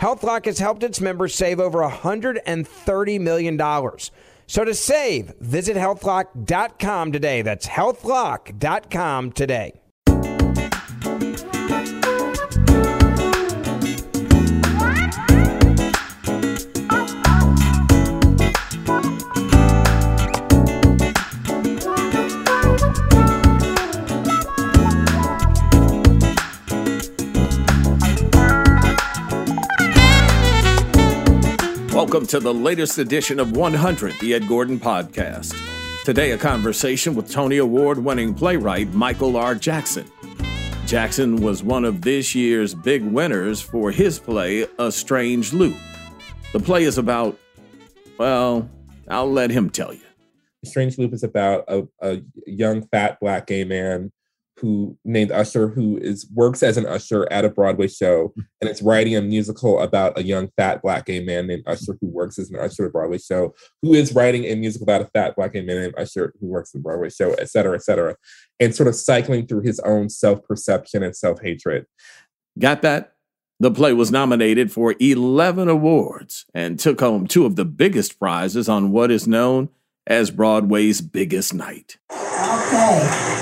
HealthLock has helped its members save over $130 million. So to save, visit healthlock.com today. That's healthlock.com today. Welcome to the latest edition of 100, the Ed Gordon Podcast. Today, a conversation with Tony Award winning playwright Michael R. Jackson. Jackson was one of this year's big winners for his play, A Strange Loop. The play is about, well, I'll let him tell you. A Strange Loop is about a, a young, fat, black gay man who named Usher, who is works as an usher at a Broadway show, and it's writing a musical about a young fat black gay man named Usher who works as an usher at a Broadway show, who is writing a musical about a fat black gay man named Usher who works at a Broadway show, et cetera, et cetera, and sort of cycling through his own self perception and self hatred. Got that? The play was nominated for 11 awards and took home two of the biggest prizes on what is known as Broadway's biggest night. Okay,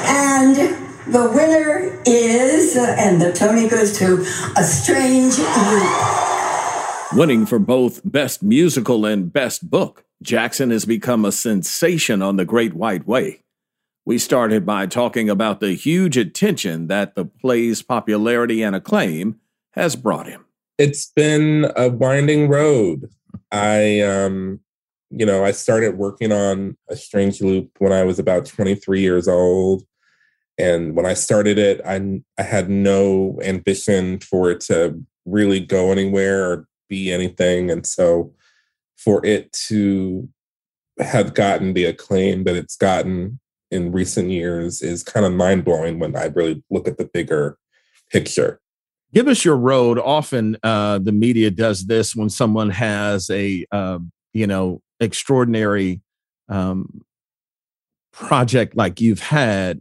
and the winner is, uh, and the Tony goes to A Strange Loop. Winning for both Best Musical and Best Book, Jackson has become a sensation on the Great White Way. We started by talking about the huge attention that the play's popularity and acclaim has brought him. It's been a winding road. I, um, you know, I started working on A Strange Loop when I was about 23 years old. And when I started it, I, I had no ambition for it to really go anywhere or be anything. And so for it to have gotten the acclaim that it's gotten in recent years is kind of mind blowing when I really look at the bigger picture. Give us your road. Often uh, the media does this when someone has a, uh, you know, extraordinary um, project like you've had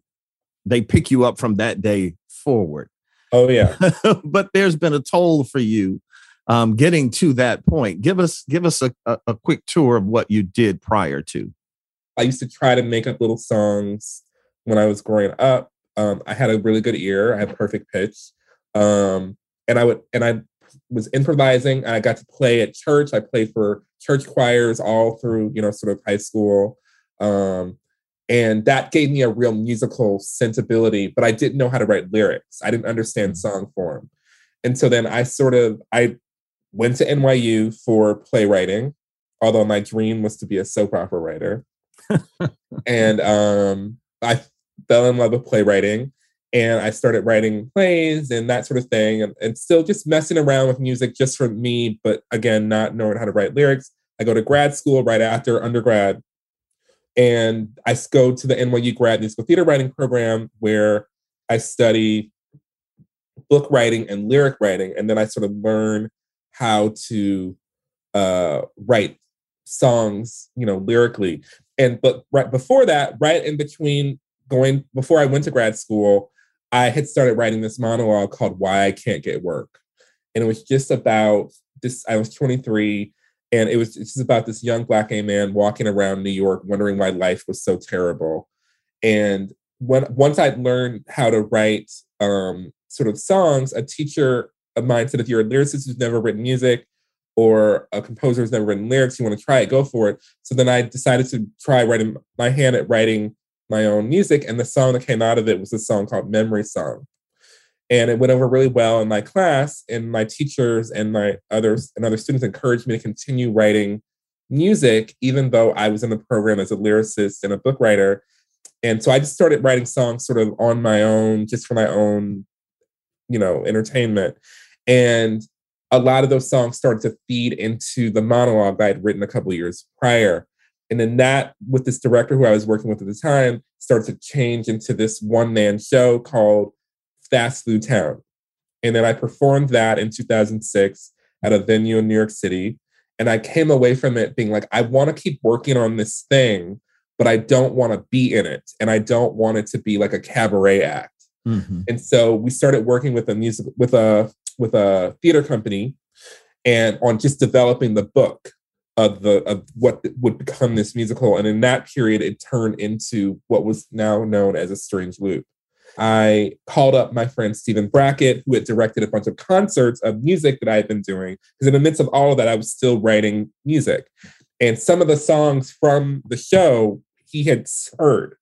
they pick you up from that day forward. Oh yeah. but there's been a toll for you um, getting to that point. Give us give us a, a, a, quick tour of what you did prior to. I used to try to make up little songs when I was growing up. Um, I had a really good ear. I had perfect pitch, um, and I would and I was improvising. And I got to play at church. I played for church choirs all through you know sort of high school. Um, and that gave me a real musical sensibility but i didn't know how to write lyrics i didn't understand mm. song form and so then i sort of i went to NYU for playwriting, although my dream was to be a soap opera writer. and um, I fell in love with playwriting and I started writing plays and that sort of thing, and, and still just messing around with music just for me, but again, not knowing how to write lyrics. I go to grad school right after undergrad, and I go to the NYU grad musical theater writing program where I study book writing and lyric writing, and then I sort of learn how to uh, write songs, you know, lyrically. And but right before that, right in between going before I went to grad school, I had started writing this monologue called Why I Can't Get Work. And it was just about this, I was 23, and it was just about this young black gay man walking around New York wondering why life was so terrible. And when once I'd learned how to write um, sort of songs, a teacher of mine said, if you're a lyricist who's never written music or a composer who's never written lyrics, you want to try it, go for it. So then I decided to try writing my hand at writing my own music. And the song that came out of it was a song called Memory Song. And it went over really well in my class, and my teachers and my others and other students encouraged me to continue writing music, even though I was in the program as a lyricist and a book writer. And so I just started writing songs sort of on my own, just for my own, you know, entertainment. And a lot of those songs started to feed into the monologue I had written a couple years prior. And then that, with this director who I was working with at the time, started to change into this one man show called Fast Food Town. And then I performed that in 2006 at a venue in New York City. And I came away from it being like, I want to keep working on this thing, but I don't want to be in it. And I don't want it to be like a cabaret act. Mm-hmm. And so we started working with a music with a with a theater company and on just developing the book of the of what would become this musical. And in that period, it turned into what was now known as a strange loop. I called up my friend Stephen Brackett, who had directed a bunch of concerts of music that I had been doing. Because in the midst of all of that, I was still writing music. And some of the songs from the show he had heard.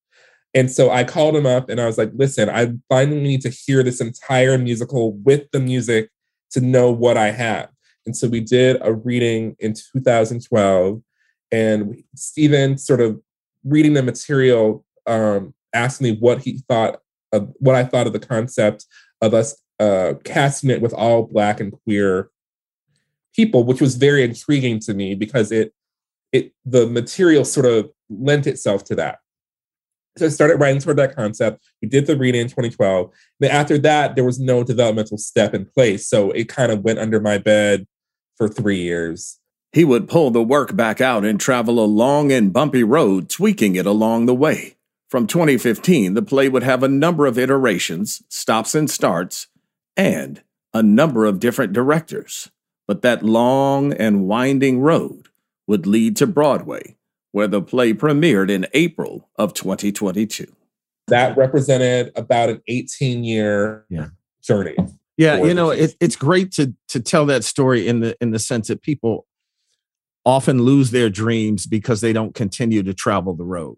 And so I called him up and I was like, listen, I finally need to hear this entire musical with the music to know what I have. And so we did a reading in 2012, and Stephen sort of reading the material um, asked me what he thought of what I thought of the concept of us uh, casting it with all Black and queer people, which was very intriguing to me because it it the material sort of lent itself to that. So I started writing toward that concept. We did the reading in 2012. Then after that, there was no developmental step in place. So it kind of went under my bed for three years. He would pull the work back out and travel a long and bumpy road, tweaking it along the way. From 2015, the play would have a number of iterations, stops and starts, and a number of different directors. But that long and winding road would lead to Broadway, where the play premiered in April of 2022. That represented about an 18 year yeah. journey. Yeah, you know, it, it's great to to tell that story in the in the sense that people often lose their dreams because they don't continue to travel the road.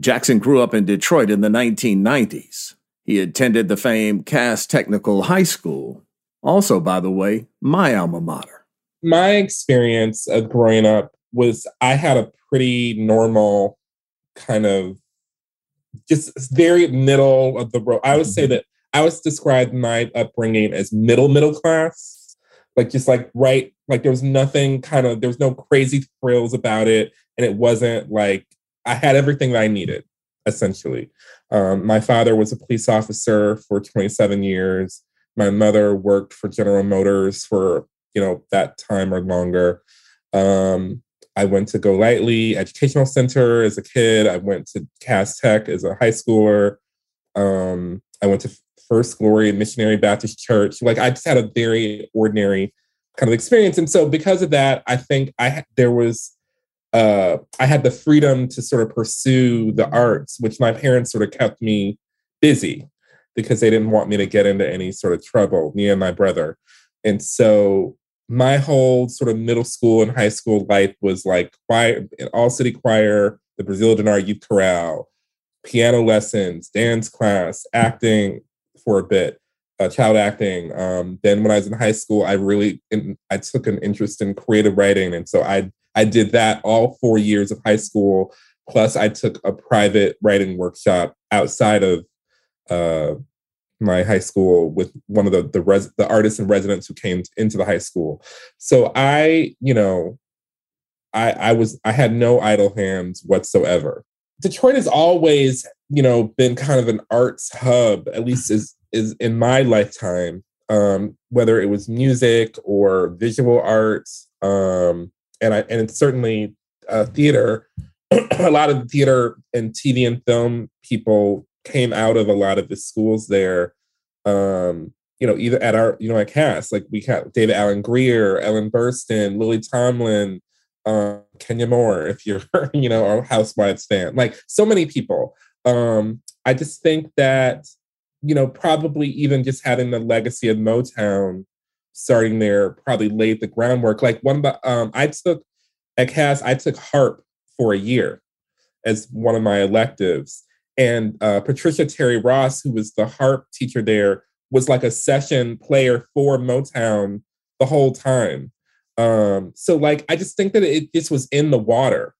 Jackson grew up in Detroit in the 1990s. He attended the famed Cass Technical High School, also, by the way, my alma mater. My experience of growing up was I had a pretty normal kind of just very middle of the road. I would say mm-hmm. that I would describe my upbringing as middle middle class, like just like right, like there was nothing kind of there was no crazy thrills about it, and it wasn't like I had everything that I needed essentially. Um, my father was a police officer for 27 years. My mother worked for General Motors for you know that time or longer. Um, I went to Golightly Educational Center as a kid. I went to Cass Tech as a high schooler. Um, I went to First Glory Missionary Baptist Church. Like I just had a very ordinary kind of experience, and so because of that, I think I there was uh, I had the freedom to sort of pursue the arts, which my parents sort of kept me busy because they didn't want me to get into any sort of trouble, me and my brother. And so my whole sort of middle school and high school life was like choir, all city choir, the Brazeal Dennard Youth Chorale, piano lessons, dance class, acting, for a bit. uh, child acting. Um, then when I was in high school, I really I took an interest in creative writing, and so I I did that all four years of high school. Plus, I took a private writing workshop outside of uh, my high school with one of the the, res- the artists and residents who came into the high school. So I, you know, I I was I had no idle hands whatsoever. Detroit has always, you know, been kind of an arts hub, at least is is in my lifetime. Um, whether it was music or visual arts, um, and I and it's certainly uh, theater. a lot of theater and TV and film people came out of a lot of the schools there. Um, you know, either at our, you know, at Cass, like we had David Alan Grier, Ellen Burstyn, Lily Tomlin, uh, Kenya Moore, if you're, you know, a Housewives fan, like so many people. Um, I just think that, you know, probably even just having the legacy of Motown starting there probably laid the groundwork. Like one of the, um, I took at Cass, I took harp for a year as one of my electives. And uh, Patricia Terry Ross, who was the harp teacher there, was like a session player for Motown the whole time. Um, so like I just think that it just was in the water.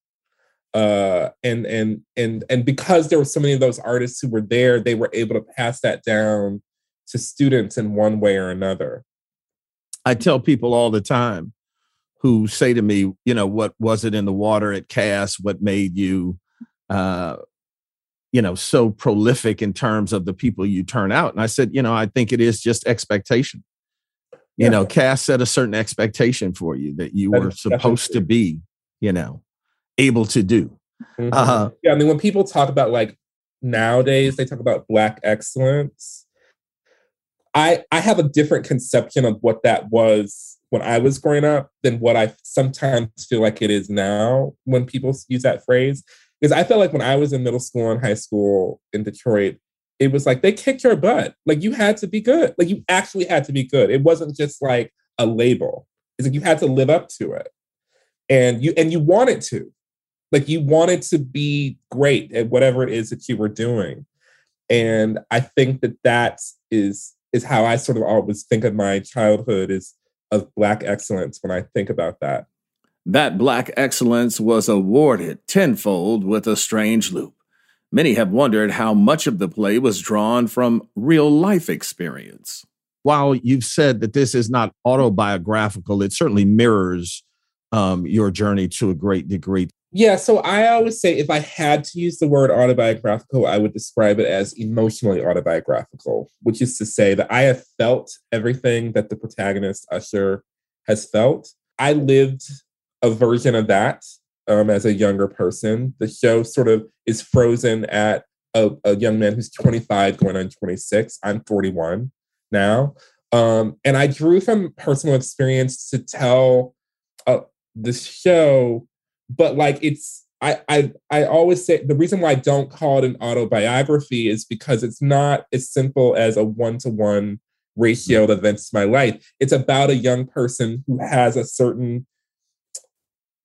Uh, and and and and because there were so many of those artists who were there, they were able to pass that down to students in one way or another. I tell people all the time who say to me, you know, what was it in the water at Cass? What made you uh, you know so prolific in terms of the people you turn out and i said you know i think it is just expectation you yeah. know cass set a certain expectation for you that you were supposed to be you know able to do mm-hmm. uh, yeah i mean when people talk about like nowadays they talk about black excellence i i have a different conception of what that was when i was growing up than what i sometimes feel like it is now when people use that phrase because I felt like when I was in middle school and high school in Detroit, it was like they kicked your butt. Like you had to be good. Like you actually had to be good. It wasn't just like a label. It's like you had to live up to it. And you and you wanted to. Like you wanted to be great at whatever it is that you were doing. And I think that that is is how I sort of always think of my childhood is of black excellence when I think about that. That black excellence was awarded tenfold with a strange loop. Many have wondered how much of the play was drawn from real life experience. While you've said that this is not autobiographical, it certainly mirrors um, your journey to a great degree. Yeah, so I always say if I had to use the word autobiographical, I would describe it as emotionally autobiographical, which is to say that I have felt everything that the protagonist, Usher, has felt. I lived a version of that um, as a younger person. The show sort of is frozen at a, a, young man who's 25 going on 26. I'm 41 now. Um, and I drew from personal experience to tell uh, the show, but like it's, I, I I always say the reason why I don't call it an autobiography is because it's not as simple as a one-to-one ratio of events to my life. It's about a young person who has a certain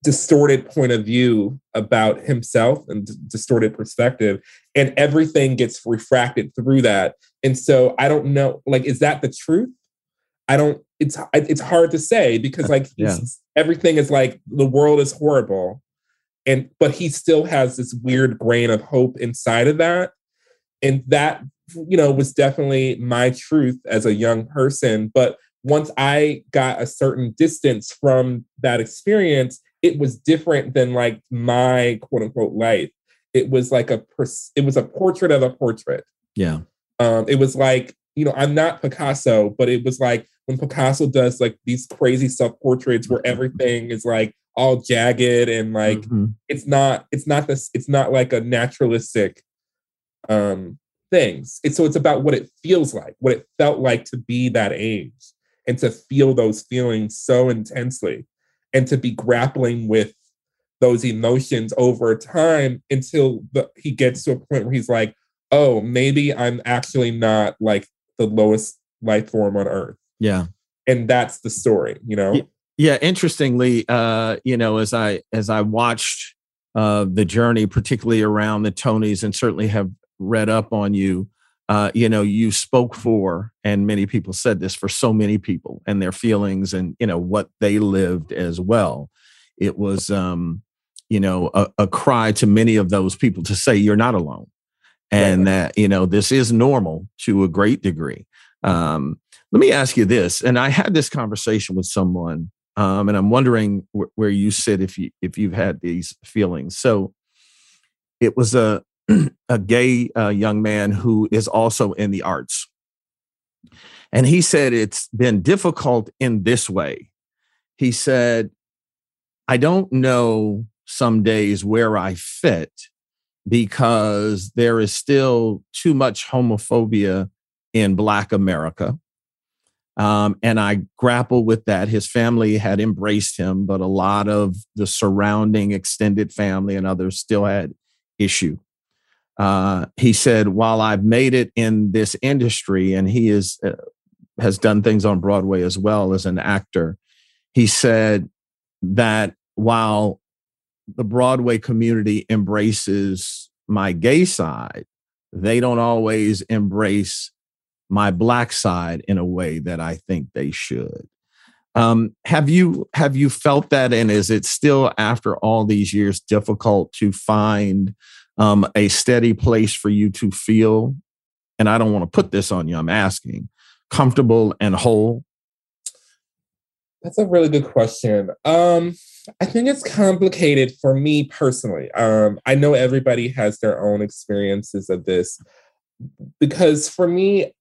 distorted point of view about himself and d- distorted perspective and everything gets refracted through that and so i don't know like is that the truth i don't it's it's hard to say because like yeah. everything is like the world is horrible and but he still has this weird grain of hope inside of that and that you know was definitely my truth as a young person but once i got a certain distance from that experience it was different than like my quote unquote life. It was like a it was a portrait of a portrait. Yeah. Um, it was like, you know, I'm not Picasso, but it was like when Picasso does like these crazy self portraits where everything is like all jagged and like mm-hmm. it's not it's not this it's not like a naturalistic um things. It's so it's about what it feels like, what it felt like to be that age and to feel those feelings so intensely and to be grappling with those emotions over time until the, he gets to a point where he's like, oh, maybe I'm actually not like the lowest life form on earth. Yeah. And that's the story, you know? Yeah. Interestingly, uh, you know, as I as I watched uh the journey, particularly around the Tonys, and certainly have read up on you, uh, you know, you spoke for, and many people said this for so many people and their feelings and, you know, what they lived as well. It was, um, you know, a, a cry to many of those people to say, you're not alone. And that, you know, this is normal to a great degree. Um, let me ask you this. And I had this conversation with someone, um, and I'm wondering wh- where you sit if you if you've had these feelings. So it was a a gay uh, young man who is also in the arts. And he said it's been difficult in this way. He said, I don't know some days where I fit because there is still too much homophobia in Black America. Um, and I grapple with that. His family had embraced him, but a lot of the surrounding extended family and others still had issue. Uh, he said, "While I've made it in this industry, and he is uh, has done things on Broadway as well as an actor, he said that while the Broadway community embraces my gay side, they don't always embrace my black side in a way that I think they should." Um, have you have you felt that, and is it still after all these years difficult to find um, a steady place for you to feel? And I don't want to put this on you. I'm asking, comfortable and whole. That's a really good question. Um, I think it's complicated for me personally. Um, I know everybody has their own experiences of this because for me,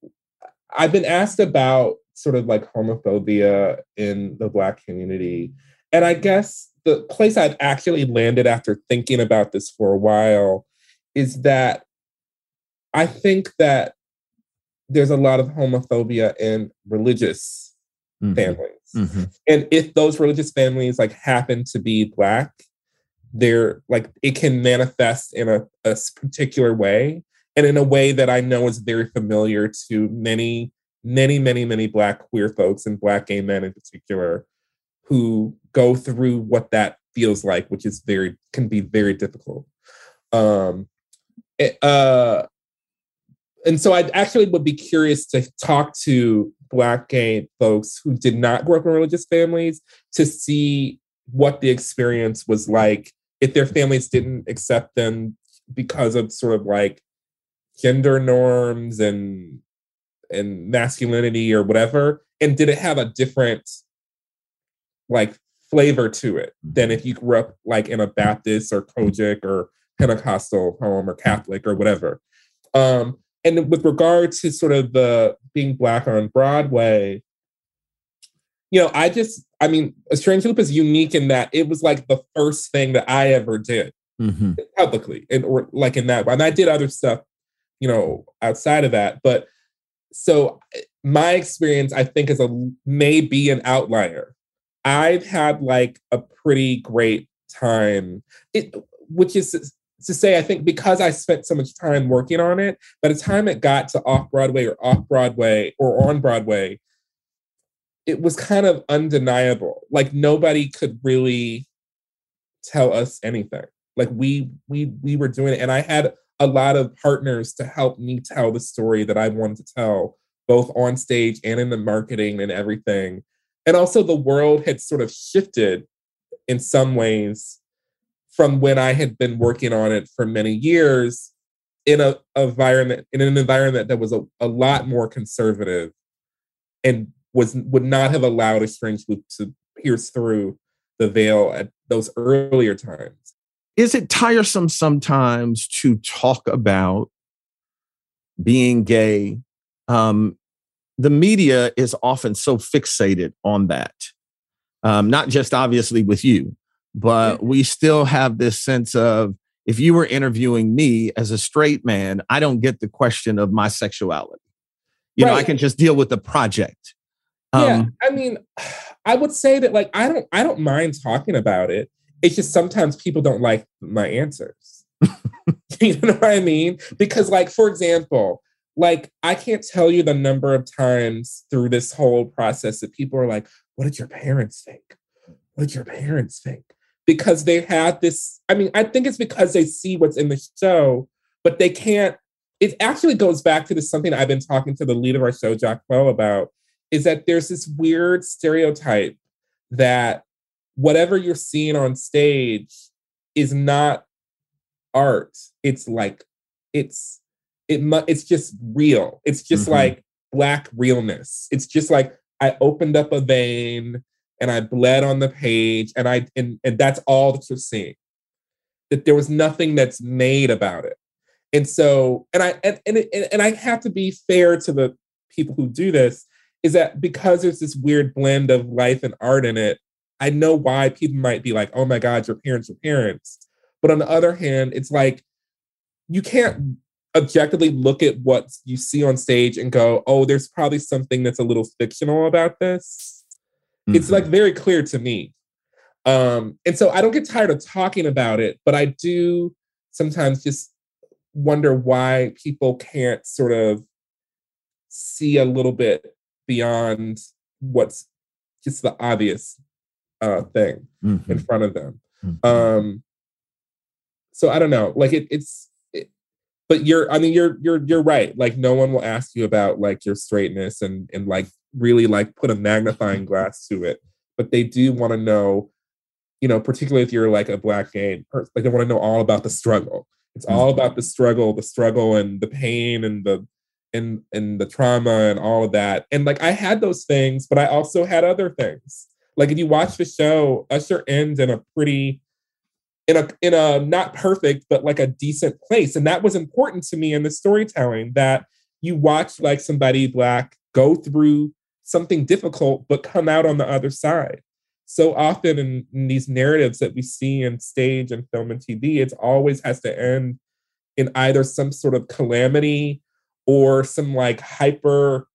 I've been asked about sort of like homophobia in the Black community. And I guess the place I've actually landed after thinking about this for a while is that I think that there's a lot of homophobia in religious mm-hmm. families. Mm-hmm. And if those religious families like happen to be black, they're like it can manifest in a, a particular way and in a way that I know is very familiar to many many, many, many Black queer folks and Black gay men in particular who go through what that feels like, which is very, can be very difficult. Um, it, uh, and so I actually would be curious to talk to Black gay folks who did not grow up in religious families to see what the experience was like if their families didn't accept them because of sort of like gender norms and and masculinity or whatever and did it have a different like flavor to it than if you grew up like in a baptist or COGIC or pentecostal home or catholic or whatever. Um and with regard to sort of the being black on broadway you know i just i mean a strange loop is unique in that it was like the first thing that i ever did mm-hmm. publicly and or like in that and i did other stuff you know outside of that but so my experience, I think, is a may be an outlier. I've had like a pretty great time, it, which is to say, I think because I spent so much time working on it, by the time it got to off Broadway or off Broadway or on Broadway, it was kind of undeniable. Like nobody could really tell us anything. Like we we we were doing it, and I had a lot of partners to help me tell the story that I wanted to tell, both on stage and in the marketing and everything. And also, the world had sort of shifted in some ways from when I had been working on it for many years in a, environment in an environment that was a, a lot more conservative and was would not have allowed a strange loop to pierce through the veil at those earlier times is it tiresome sometimes to talk about being gay? Um, the media is often so fixated on that, um, not just obviously with you, but we still have this sense of if you were interviewing me as a straight man, I don't get the question of my sexuality. You right. know, I can just deal with the project. Um, yeah, I mean, I would say that like I don't I don't mind talking about it it's just sometimes people don't like my answers. you know what I mean? Because, like, for example, like I can't tell you the number of times through this whole process that people are like, What did your parents think? What did your parents think? Because they had this, I mean, I think it's because they see what's in the show, but they can't it actually goes back to this something I've been talking to the lead of our show, Jack Poe, about is that there's this weird stereotype that whatever you're seeing on stage is not art. It's like it's it it's just real. It's just mm-hmm. like black realness. It's just like I opened up a vein and I bled on the page and I and, and that's all that you're seeing. That there was nothing that's made about it. And so and I and and, and I have to be fair to the people who do this is that because there's this weird blend of life and art in it, I know why people might be like, oh my God, your parents are parents. But on the other hand, it's like you can't objectively look at what you see on stage and go, oh, there's probably something that's a little fictional about this. Mm-hmm. It's like very clear to me. Um, and so I don't get tired of talking about it, but I do sometimes just wonder why people can't sort of see a little bit beyond what's just the obvious uh, thing mm-hmm. in front of them. Mm-hmm. Um, so I don't know, like it, it's but you're i mean you're you're you're right. Like no one will ask you about like your straightness and and like really like put a magnifying glass to it but they do want to know you know particularly if you're like a black gay person like they want to know all about the struggle. It's all mm-hmm. about the struggle the struggle and the pain and the and and the trauma and all of that. And like i had those things but i also had other things. Like if you watch the show usher ends in a pretty in a in a not perfect but like a decent place. And that was important to me in the storytelling that you watch like somebody black go through something difficult but come out on the other side. So often in, in these narratives that we see in stage and film and tv it always has to end in either some sort of calamity or some like hyper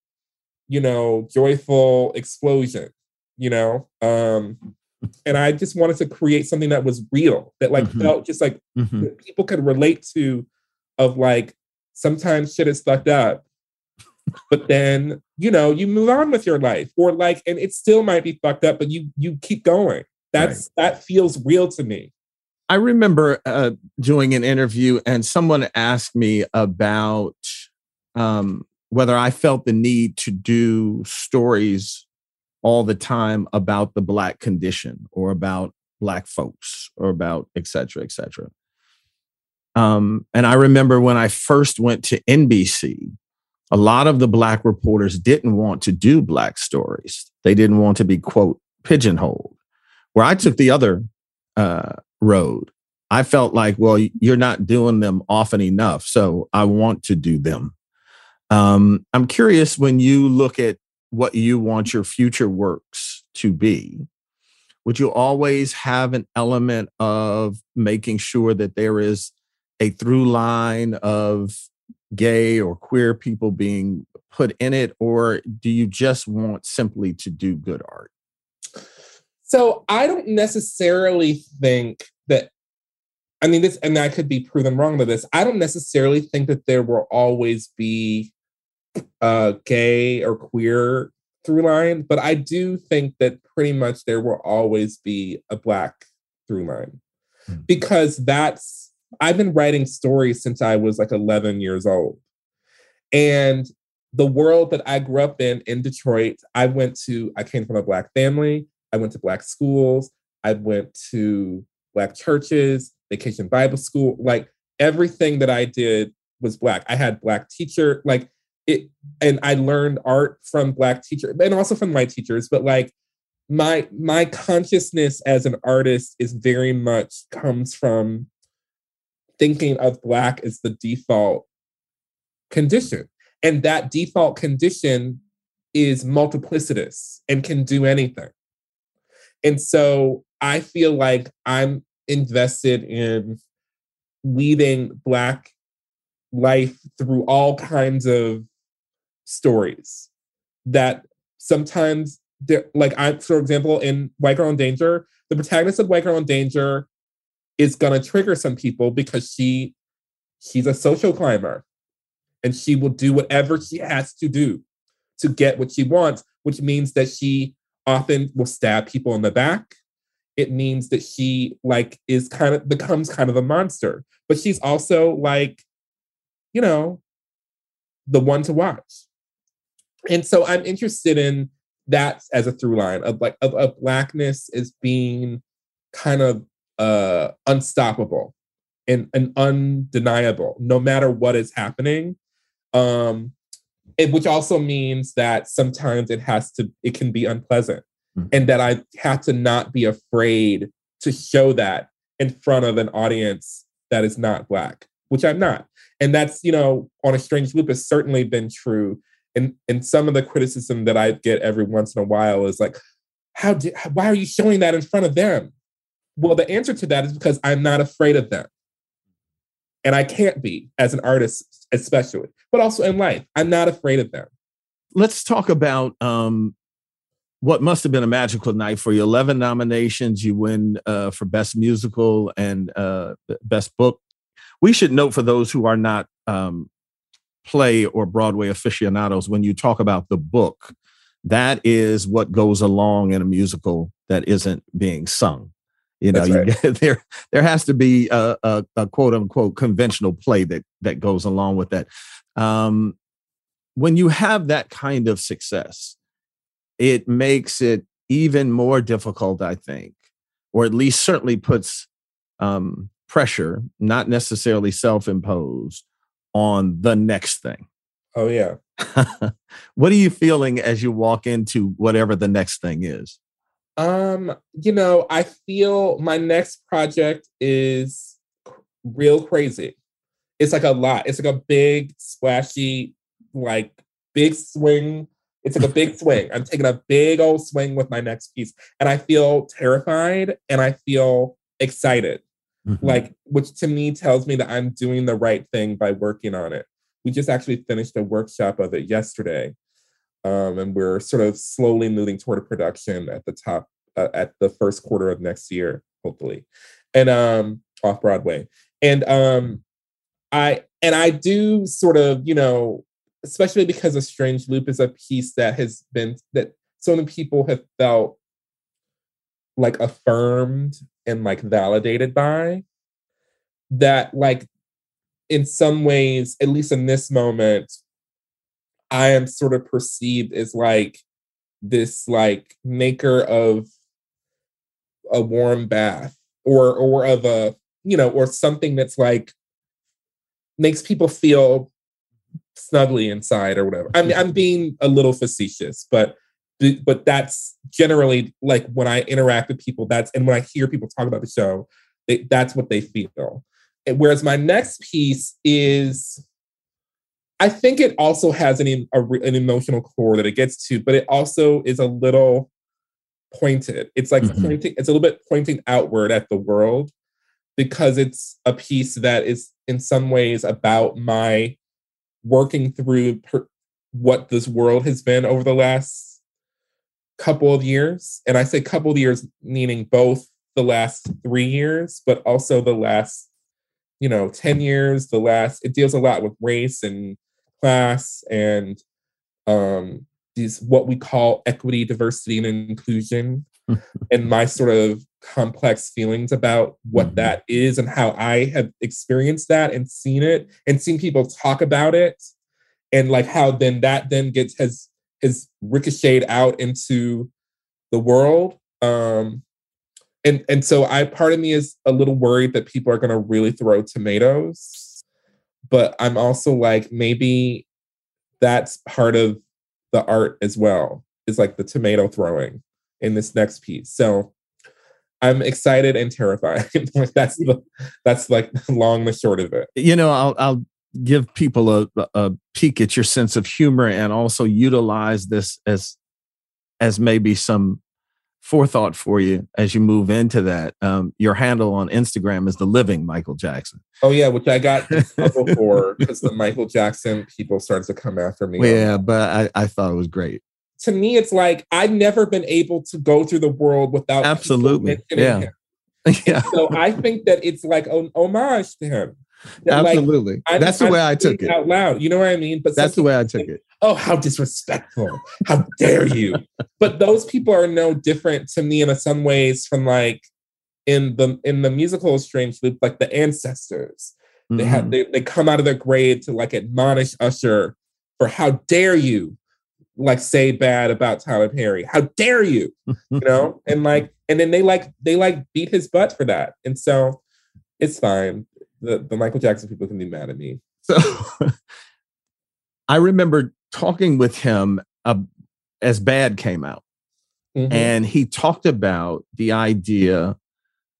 you know joyful explosion you know? Um and I just wanted to create something that was real, that like mm-hmm. felt just like mm-hmm. people could relate to, of like sometimes shit is fucked up, but then you know you move on with your life, or like, and it still might be fucked up, but you you keep going. That's right. that feels real to me. I remember uh, doing an interview, and someone asked me about um, whether I felt the need to do stories all the time about the black condition or about black folks or about et cetera, et cetera. Um, and I remember when I first went to NBC, a lot of the black reporters didn't want to do black stories. They didn't want to be quote pigeonholed. Where I took the other uh, road, I felt like, well, you're not doing them often enough, so I want to do them. Um, I'm curious when you look at what you want your future works to be, would you always have an element of making sure that there is a through line of gay or queer people being put in it, or do you just want simply to do good art? So I don't necessarily think that. I mean, this, and I could be proven wrong with this. I don't necessarily think that there will always be uh, gay or queer through line, but I do think that pretty much there will always be a black through line hmm. because that's I've been writing stories since I was like 11 years old. And the world that I grew up in in Detroit, I went to, I came from a Black family. I went to Black schools. I went to Black churches, vacation Bible school. Like everything that I did was Black. I had Black teacher. Like it and I learned art from black teachers and also from white teachers, but like my my consciousness as an artist is very much comes from thinking of black as the default condition. And that default condition is multiplicitous and can do anything. And so I feel like I'm invested in weaving black life through all kinds of stories that sometimes like I for example in White Girl in Danger, the protagonist of White Girl in Danger is gonna trigger some people because she she's a social climber and she will do whatever she has to do to get what she wants, which means that she often will stab people in the back. It means that she like is kind of becomes kind of a monster, but she's also like, you know, the one to watch. And so I'm interested in that as a through line of like of, of blackness as being kind of uh unstoppable and, and undeniable no matter what is happening. Um it, which also means that sometimes it has to it can be unpleasant mm. and that i have to not be afraid to show that in front of an audience that is not black which i'm not. And that's you know on a strange loop has certainly been true and and some of the criticism that I get every once in a while is like, how did why are you showing that in front of them? Well, the answer to that is because I'm not afraid of them. And I can't be as an artist, especially, but also in life. I'm not afraid of them. Let's talk about um, what must have been a magical night for you. 11 nominations. You win uh, for Best Musical and uh, Best Book. We should note for those who are not um, play or Broadway aficionados, when you talk about the book, that is what goes along in a musical that isn't being sung. You know, right. you, there there has to be a, a, a, quote unquote conventional play that that goes along with that. Um, when you have that kind of success, it makes it even more difficult, I think, or at least certainly puts um, pressure, not necessarily self imposed, on the next thing. Oh, yeah. what are you feeling as you walk into whatever the next thing is? Um, you know, I feel my next project is real crazy. It's like a lot. It's like a big, splashy, like big swing. It's like a big swing. I'm taking a big old swing with my next piece. And I feel terrified and I feel excited mm-hmm. like which to me tells me that I'm doing the right thing by working on it. We just actually finished a workshop of it yesterday, um, and we're sort of slowly moving toward a production at the top uh, at the first quarter of next year, hopefully, and um, off Broadway. And um, I and I do sort of you know, especially because a Strange Loop is a piece that has been that so many people have felt like affirmed and like validated by that like in some ways at least in this moment i am sort of perceived as like this like maker of a warm bath or or of a you know or something that's like makes people feel snugly inside or whatever. I'm mm-hmm. i'm being a little facetious but but that's generally like when I interact with people, that's and when I hear people talk about the show, they, that's what they feel. And whereas my next piece is, I think it also has an, a, an emotional core that it gets to, but it also is a little pointed. It's like mm-hmm. pointing, it's a little bit pointing outward at the world because it's a piece that is in some ways about my working through per, what this world has been over the last couple of years. And I say couple of years, meaning both the last three years, but also the last, you know, 10 years, the last, it deals a lot with race and class and um, these what we call equity, diversity, and inclusion. and my sort of complex feelings about what mm-hmm. that is and how I have experienced that and seen it and seen people talk about it and like how then that then gets has has ricocheted out into the world. Um, and and so I part of me is a little worried that people are going to really throw tomatoes, but I'm also like maybe that's part of the art as well. Is like the tomato throwing in this next piece. So I'm excited and terrified. that's the that's like long the short of it. You know, I'll I'll give people a, a peek at your sense of humor and also utilize this as as maybe some forethought for you as you move into that. Um, your handle on Instagram is the living Michael Jackson. Oh yeah, which I got before because the Michael Jackson people started to come after me. Well, yeah, but I, I thought it was great. To me, it's like I've never been able to go through the world without absolutely. Yeah. Him. yeah. so I think that it's like an homage to him. Absolutely. Like, that's the way I took it. Out loud. You know what I mean? But that's the way I took it. Oh, how disrespectful. How dare you? But those people are no different to me in some ways from like in the in the musical Strange Loop, like the ancestors. Mm-hmm. They have they, they come out of their grave to like admonish Usher for how dare you like say bad about Tyler Perry. How dare you? you know, and like, and then they like they like beat his butt for that. And so it's fine. The the Michael Jackson people can be mad at me. So I remember talking with him uh, as Bad came out, mm-hmm. and he talked about the idea.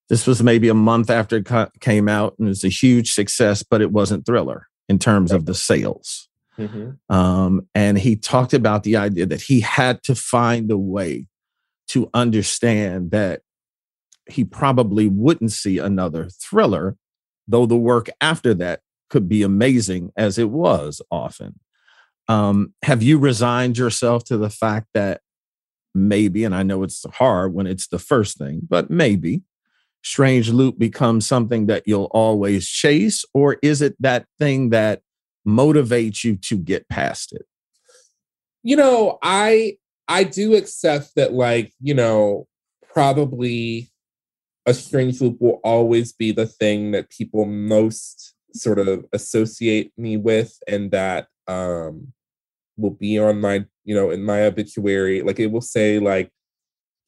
This was maybe a month after it came out, and it was a huge success, but it wasn't Thriller in terms of the sales. Mm-hmm. Um, and he talked about the idea that he had to find a way to understand that he probably wouldn't see another thriller, though the work after that could be amazing as it was often. Um, have you resigned yourself to the fact that maybe, and I know it's hard when it's the first thing, but maybe Strange Loop becomes something that you'll always chase? Or is it that thing that motivates you to get past it? You know, I I do accept that like, you know, probably a strange loop will always be the thing that people most sort of associate me with and that um will be on my, you know, in my obituary. Like it will say like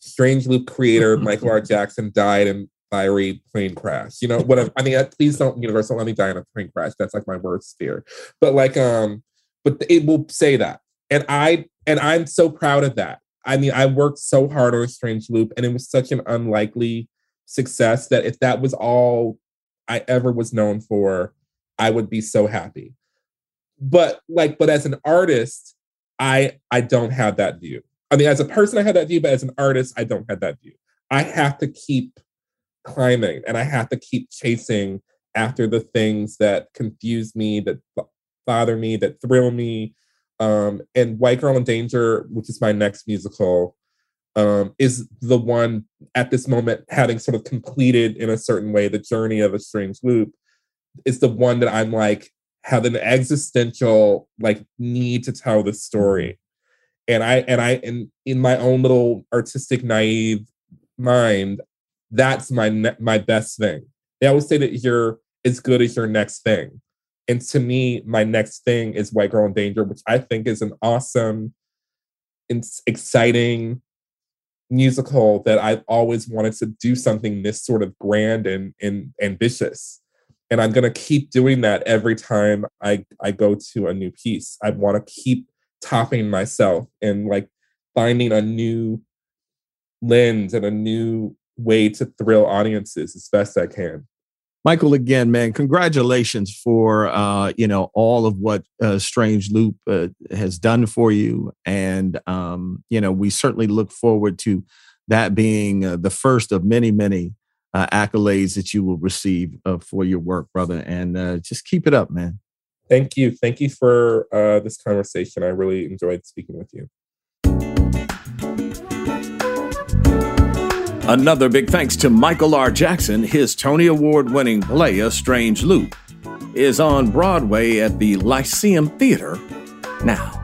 Strange Loop creator Michael R. Jackson died in fiery plane crash. You know, whatever. I mean, please don't Universal let me die in a plane crash. That's like my worst fear. But like, um, but it will say that, and I and I'm so proud of that. I mean, I worked so hard on a Strange Loop, and it was such an unlikely success that if that was all I ever was known for, I would be so happy. But like, but as an artist, I I don't have that view. I mean, as a person, I have that view, but as an artist, I don't have that view. I have to keep climbing and I have to keep chasing after the things that confuse me, that bother me, that thrill me. Um, and White Girl in Danger, which is my next musical, um, is the one at this moment having sort of completed in a certain way the journey of a strange loop, is the one that I'm like have an existential like need to tell this story. And I and I in in my own little artistic naive mind, that's my ne- my best thing. They always say that you're as good as your next thing. And to me, my next thing is White Girl in Danger, which I think is an awesome, exciting musical that I've always wanted to do something this sort of grand and, and ambitious. And I'm gonna keep doing that every time I, I go to a new piece. I want to keep topping myself and like finding a new lens and a new way to thrill audiences as best I can. Michael, again, man, congratulations for uh, you know all of what uh, Strange Loop uh, has done for you, and um, you know we certainly look forward to that being uh, the first of many, many uh, accolades that you will receive uh, for your work, brother. And just keep it up, man. Thank you, thank you for this conversation. I really enjoyed speaking with you. Another big thanks to Michael R. Jackson. His Tony Award winning play, A Strange Loop, is on Broadway at the Lyceum Theater now.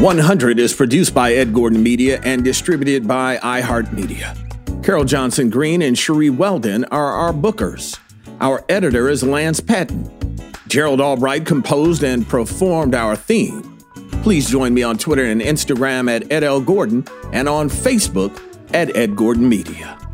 100 is produced by Ed Gordon Media and distributed by iHeartMedia. Carol Johnson Green and Cherie Weldon are our bookers. Our editor is Lance Patton. Gerald Albright composed and performed our theme. Please join me on Twitter and Instagram at Ed L. Gordon and on Facebook at Ed Gordon Media.